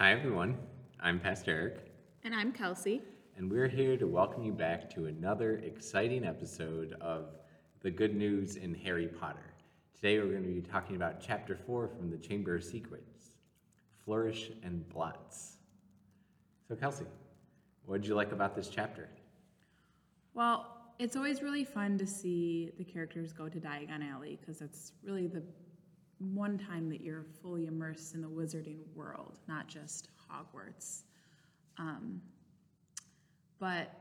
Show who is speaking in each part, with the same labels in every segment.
Speaker 1: Hi, everyone. I'm Pastor Eric,
Speaker 2: And I'm Kelsie.
Speaker 1: and we're here to welcome you back to another exciting episode of The Good News in Harry Potter. Today, we're going to be talking about Chapter 4 from the Chamber of Secrets Flourish and Blotts. So, Kelsie, what did you like about this chapter?
Speaker 2: Well, it's always really fun to see the characters go to Diagon Alley because it's really the one time that you're fully immersed in the wizarding world, not just Hogwarts. Um, but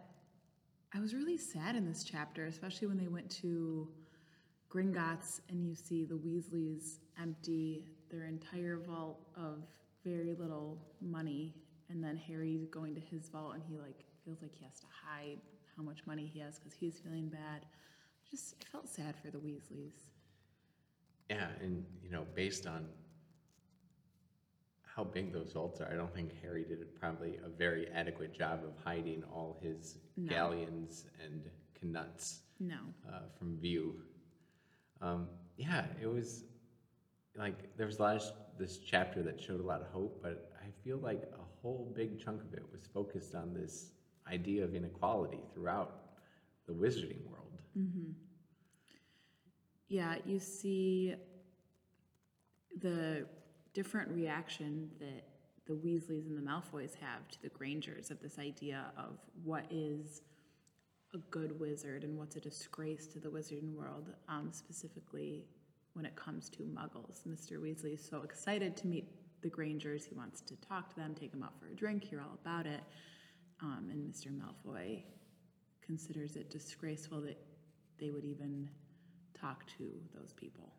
Speaker 2: I was really sad in this chapter, especially when they went to Gringotts and you see the Weasleys empty their entire vault of very little money, and then Harry's going to his vault and he like feels like he has to hide how much money he has because he's feeling bad. Just I felt sad for the Weasleys.
Speaker 1: Yeah, and, you know, based on how big those vaults are, I don't think Harry did probably a very adequate job of hiding all his
Speaker 2: No.
Speaker 1: galleons and knuts.
Speaker 2: No.
Speaker 1: uh, from view. Um, yeah, it was like there was a lot of this chapter that showed a lot of hope, but I feel like a whole big chunk of it was focused on this idea of inequality throughout the wizarding world.
Speaker 2: Yeah, you see the different reaction that the Weasleys and the Malfoys have to the Grangers of this idea of what is a good wizard and what's a disgrace to the wizarding world, um, specifically when it comes to muggles. Mr. Weasley is so excited to meet the Grangers. He wants to talk to them, take them out for a drink, hear all about it. Um, and Mr. Malfoy considers it disgraceful that they would even talk to those people.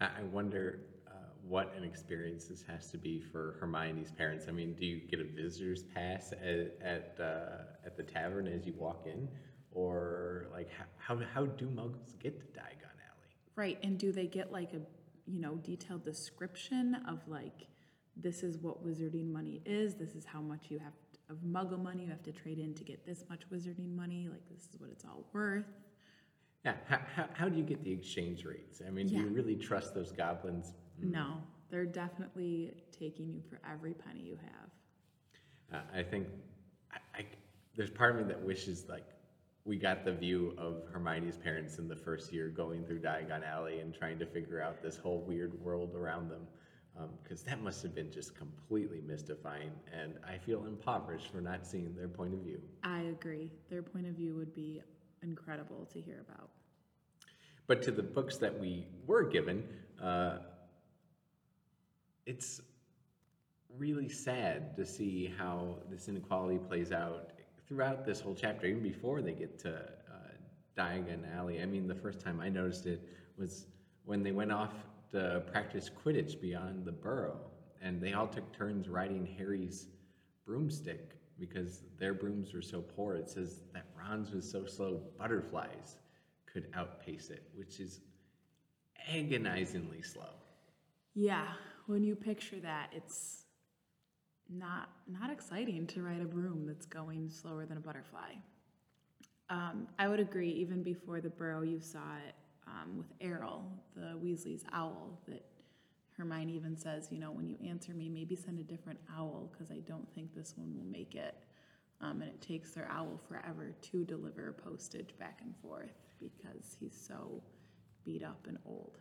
Speaker 1: I wonder uh, what an experience this has to be for Hermione's parents. I mean, do you get a visitor's pass at at, uh, at the tavern as you walk in, or like how, how how do Muggles get to Diagon Alley?
Speaker 2: Right, and do they get like a, you know, detailed description of like, this is what wizarding money is, this is how much you have of muggle money you have to trade in to get this much wizarding money, like this is what it's all worth.
Speaker 1: Yeah, how, how, how do you get the exchange rates? I mean, do you really trust those goblins?
Speaker 2: No, they're definitely taking you for every penny you have.
Speaker 1: Uh, I think I, I, there's part of me that wishes like we got the view of Hermione's parents in the first year going through Diagon Alley and trying to figure out this whole weird world around them. Because that must have been just completely mystifying, and I feel impoverished for not seeing their point of view.
Speaker 2: I agree. Their point of view would be incredible to hear about.
Speaker 1: But to the books that we were given, uh, it's really sad to see how this inequality plays out throughout this whole chapter, even before they get to uh, Diagon Alley. I mean, the first time I noticed it was when they went off to practice Quidditch beyond the burrow, and they all took turns riding Harry's broomstick because their brooms were so poor. It says that Ron's was so slow, butterflies could outpace it, which is agonizingly slow.
Speaker 2: Yeah, when you picture that, it's not not exciting to ride a broom that's going slower than a butterfly. Um, I would agree. Even before the burrow, you saw it um, with Errol, the Weasley's owl. That Hermione even says, you know, when you answer me, maybe send a different owl because I don't think this one will make it. Um, and it takes their owl forever to deliver postage back and forth because he's so beat up and old.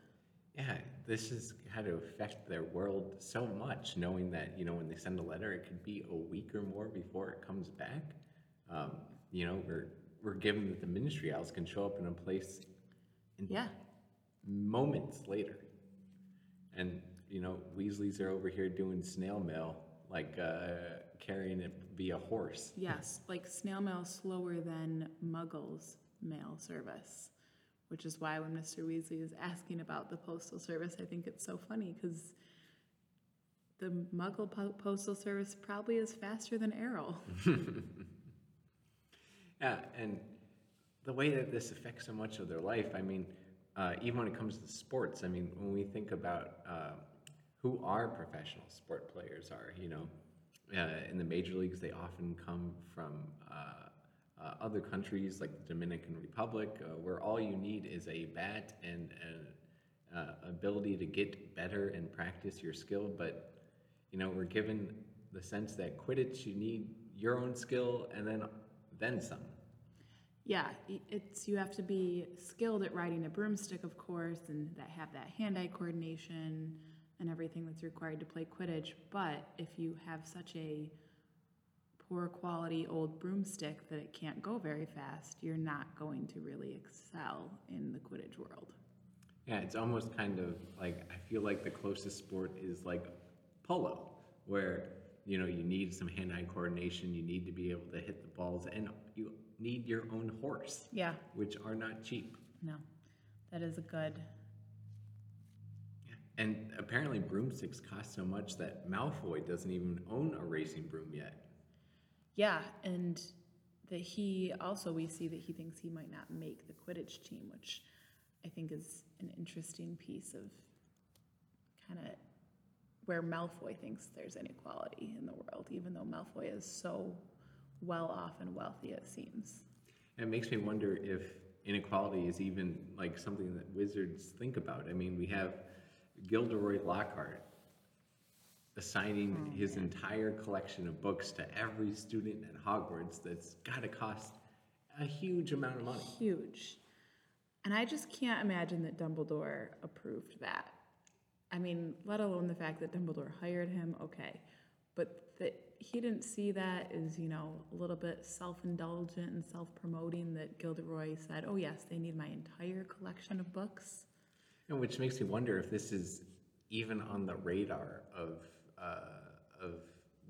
Speaker 1: Yeah, this has had to affect their world so much, knowing that, you know, when they send a letter, it could be a week or more before it comes back. Um, you know, we're, we're given that the ministry owls can show up in a place in
Speaker 2: Yeah.
Speaker 1: moments later. And, you know, Weasleys are over here doing snail mail, like uh, carrying it via horse.
Speaker 2: Yes, like snail mail slower than Muggles mail service, which is why when Mr. Weasley is asking about the postal service, I think it's so funny because the Muggle po- postal service probably is faster than Errol.
Speaker 1: Yeah, and the way that this affects so much of their life, I mean, uh, even when it comes to sports, I mean, when we think about uh, who our professional sport players are, you know, uh, in the major leagues, they often come from uh, uh, other countries like the Dominican Republic, uh, where all you need is a bat and an uh, ability to get better and practice your skill. But, you know, we're given the sense that Quidditch, you need your own skill and then then some.
Speaker 2: Yeah, it's you have to be skilled at riding a broomstick, of course, and that have that hand-eye coordination and everything that's required to play Quidditch. But if you have such a poor quality old broomstick that it can't go very fast, you're not going to really excel in the Quidditch world.
Speaker 1: Yeah, it's almost kind of like I feel like the closest sport is like polo, where you know you need some hand-eye coordination, you need to be able to hit the balls, and you need your own horse,
Speaker 2: Yeah,
Speaker 1: which are not cheap.
Speaker 2: no, that is a good.
Speaker 1: And apparently broomsticks cost so much that Malfoy doesn't even own a racing broom yet.
Speaker 2: Yeah, and that he also we see that he thinks he might not make the Quidditch team, which I think is an interesting piece of kind of where Malfoy thinks there's inequality in the world, even though Malfoy is so well off and wealthy it seems.
Speaker 1: And it makes me wonder if inequality is even like something that wizards think about. I mean, we have Gilderoy Lockhart assigning oh, his entire collection of books to every student at Hogwarts that's got to cost a huge amount of money.
Speaker 2: Huge. And I just can't imagine that Dumbledore approved that. I mean, let alone the fact that Dumbledore hired him, okay. But that he didn't see that as, you know, a little bit self indulgent and self promoting that Gilderoy said, oh, yes, they need my entire collection of books.
Speaker 1: And which makes me wonder if this is even on the radar of uh, of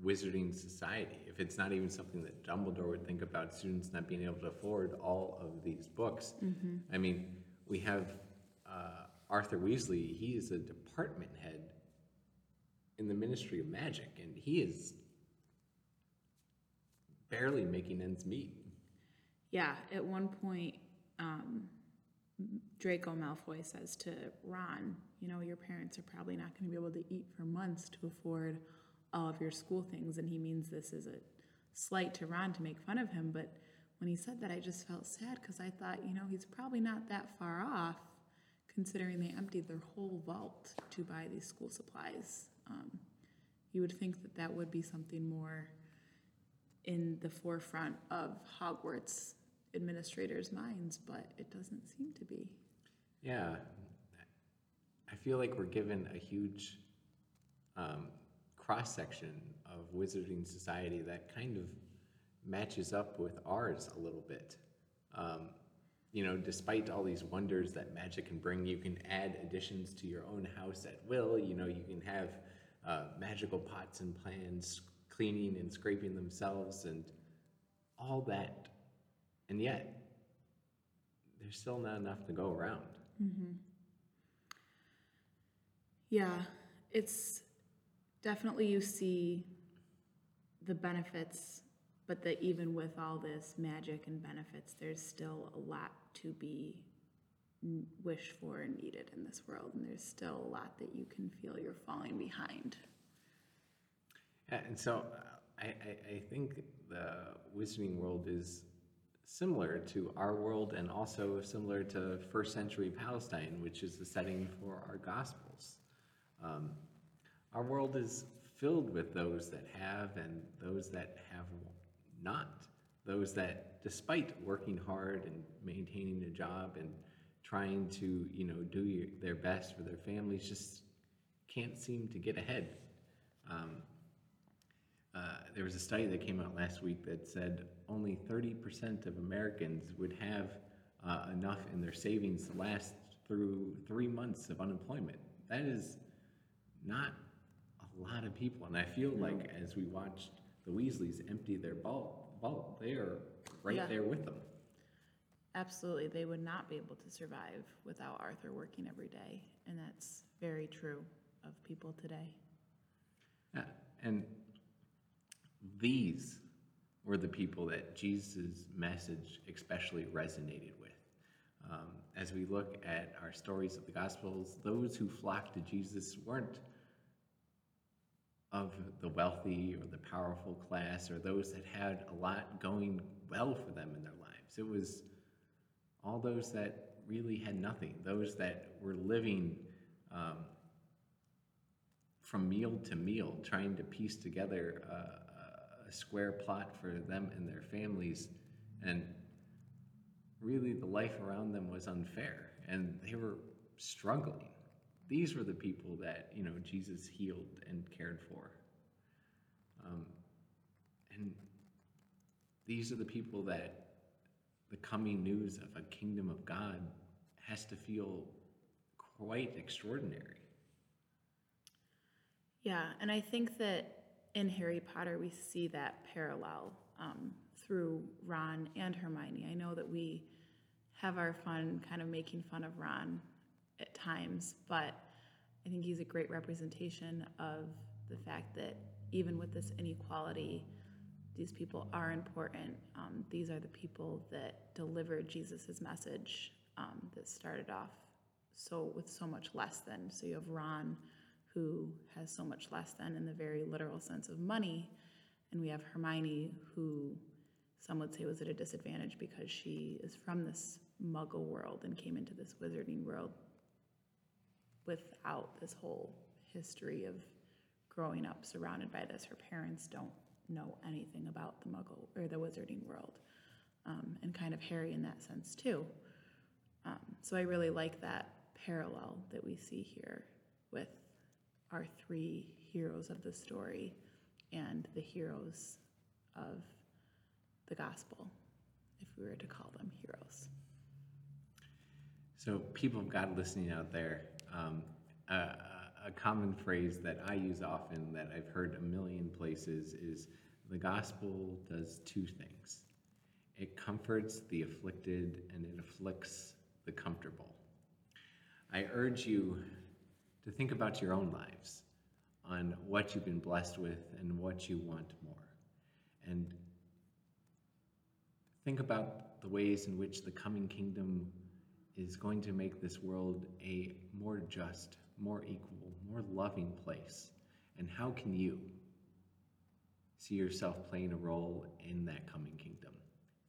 Speaker 1: wizarding society. If it's not even something that Dumbledore would think about students not being able to afford all of these books. I mean, we have uh, Arthur Weasley. He is a department head in the Ministry of Magic, and he is barely making ends meet.
Speaker 2: Yeah, at one point, um, Draco Malfoy says to Ron, you know, your parents are probably not going to be able to eat for months to afford all of your school things. And he means this is a slight to Ron to make fun of him. But when he said that, I just felt sad because I thought, you know, he's probably not that far off considering they emptied their whole vault to buy these school supplies. Um, you would think that that would be something more in the forefront of Hogwarts administrators' minds, but it doesn't seem to be.
Speaker 1: Yeah, I feel like we're given a huge um, cross section of wizarding society that kind of matches up with ours a little bit. Um, you know, despite all these wonders that magic can bring, you can add additions to your own house at will. You know, you can have uh, magical pots and pans cleaning and scraping themselves and all that. And yet, there's still not enough to go around.
Speaker 2: Yeah, it's definitely you see the benefits, but that even with all this magic and benefits, there's still a lot to be wished for and needed in this world, and there's still a lot that you can feel you're falling behind.
Speaker 1: Yeah, and so uh, I, I, I think the wizarding world is similar to our world and also similar to first century Palestine, which is the setting for our Gospels. Um, our world is filled with those that have and those that have not. Those that, despite working hard and maintaining a job and trying to, you know, do your, their best for their families, just can't seem to get ahead. Um, there was a study that came out last week that said only 30% of Americans would have uh, enough in their savings to last through three months of unemployment. That is not a lot of people. And I feel like as we watched the Weasleys empty their vault, vault they are right
Speaker 2: Yeah.
Speaker 1: there with them.
Speaker 2: Absolutely, they would not be able to survive without Arthur working every day, and that's very true of people today.
Speaker 1: Yeah, and these were the people that Jesus' message especially resonated with. Um, as we look at our stories of the Gospels, those who flocked to Jesus weren't of the wealthy or the powerful class or those that had a lot going well for them in their lives. It was all those that really had nothing, those that were living um, from meal to meal, trying to piece together a, a- square plot for them and their families. And really, the life around them was unfair, and they were struggling. These were the people that, you know, Jesus healed and cared for. Um, and these are the people that the coming news of a kingdom of God has to feel quite extraordinary.
Speaker 2: Yeah, and I think that in Harry Potter we see that parallel um, through Ron and Hermione. I know that we have our fun kind of making fun of Ron at times, but I think he's a great representation of the fact that even with this inequality, these people are important. Um, these are the people that delivered Jesus' message um, that started off so with so much less than. So you have Ron, who has so much less than in the very literal sense of money, and we have Hermione, who some would say was at a disadvantage because she is from this Muggle world and came into this wizarding world without this whole history of growing up surrounded by this. Her parents don't know anything about the Muggle or the wizarding world, um, and kind of Harry in that sense too. Um, so I really like that parallel that we see here with our three heroes of the story and the heroes of the gospel, if we were to call them heroes.
Speaker 1: So, people of God listening out there, um, a, a- a common phrase that I use often that I've heard a million places is the gospel does two things it comforts the afflicted and it afflicts the comfortable. I urge you to think about your own lives on what you've been blessed with and what you want more. And think about the ways in which the coming kingdom is going to make this world a more just, more equal, more loving place. And how can you see yourself playing a role in that coming kingdom?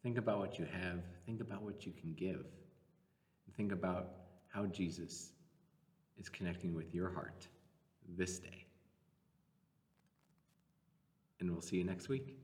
Speaker 1: Think about what you have, think about what you can give, think about how Jesus is connecting with your heart this day. And we'll see you next week.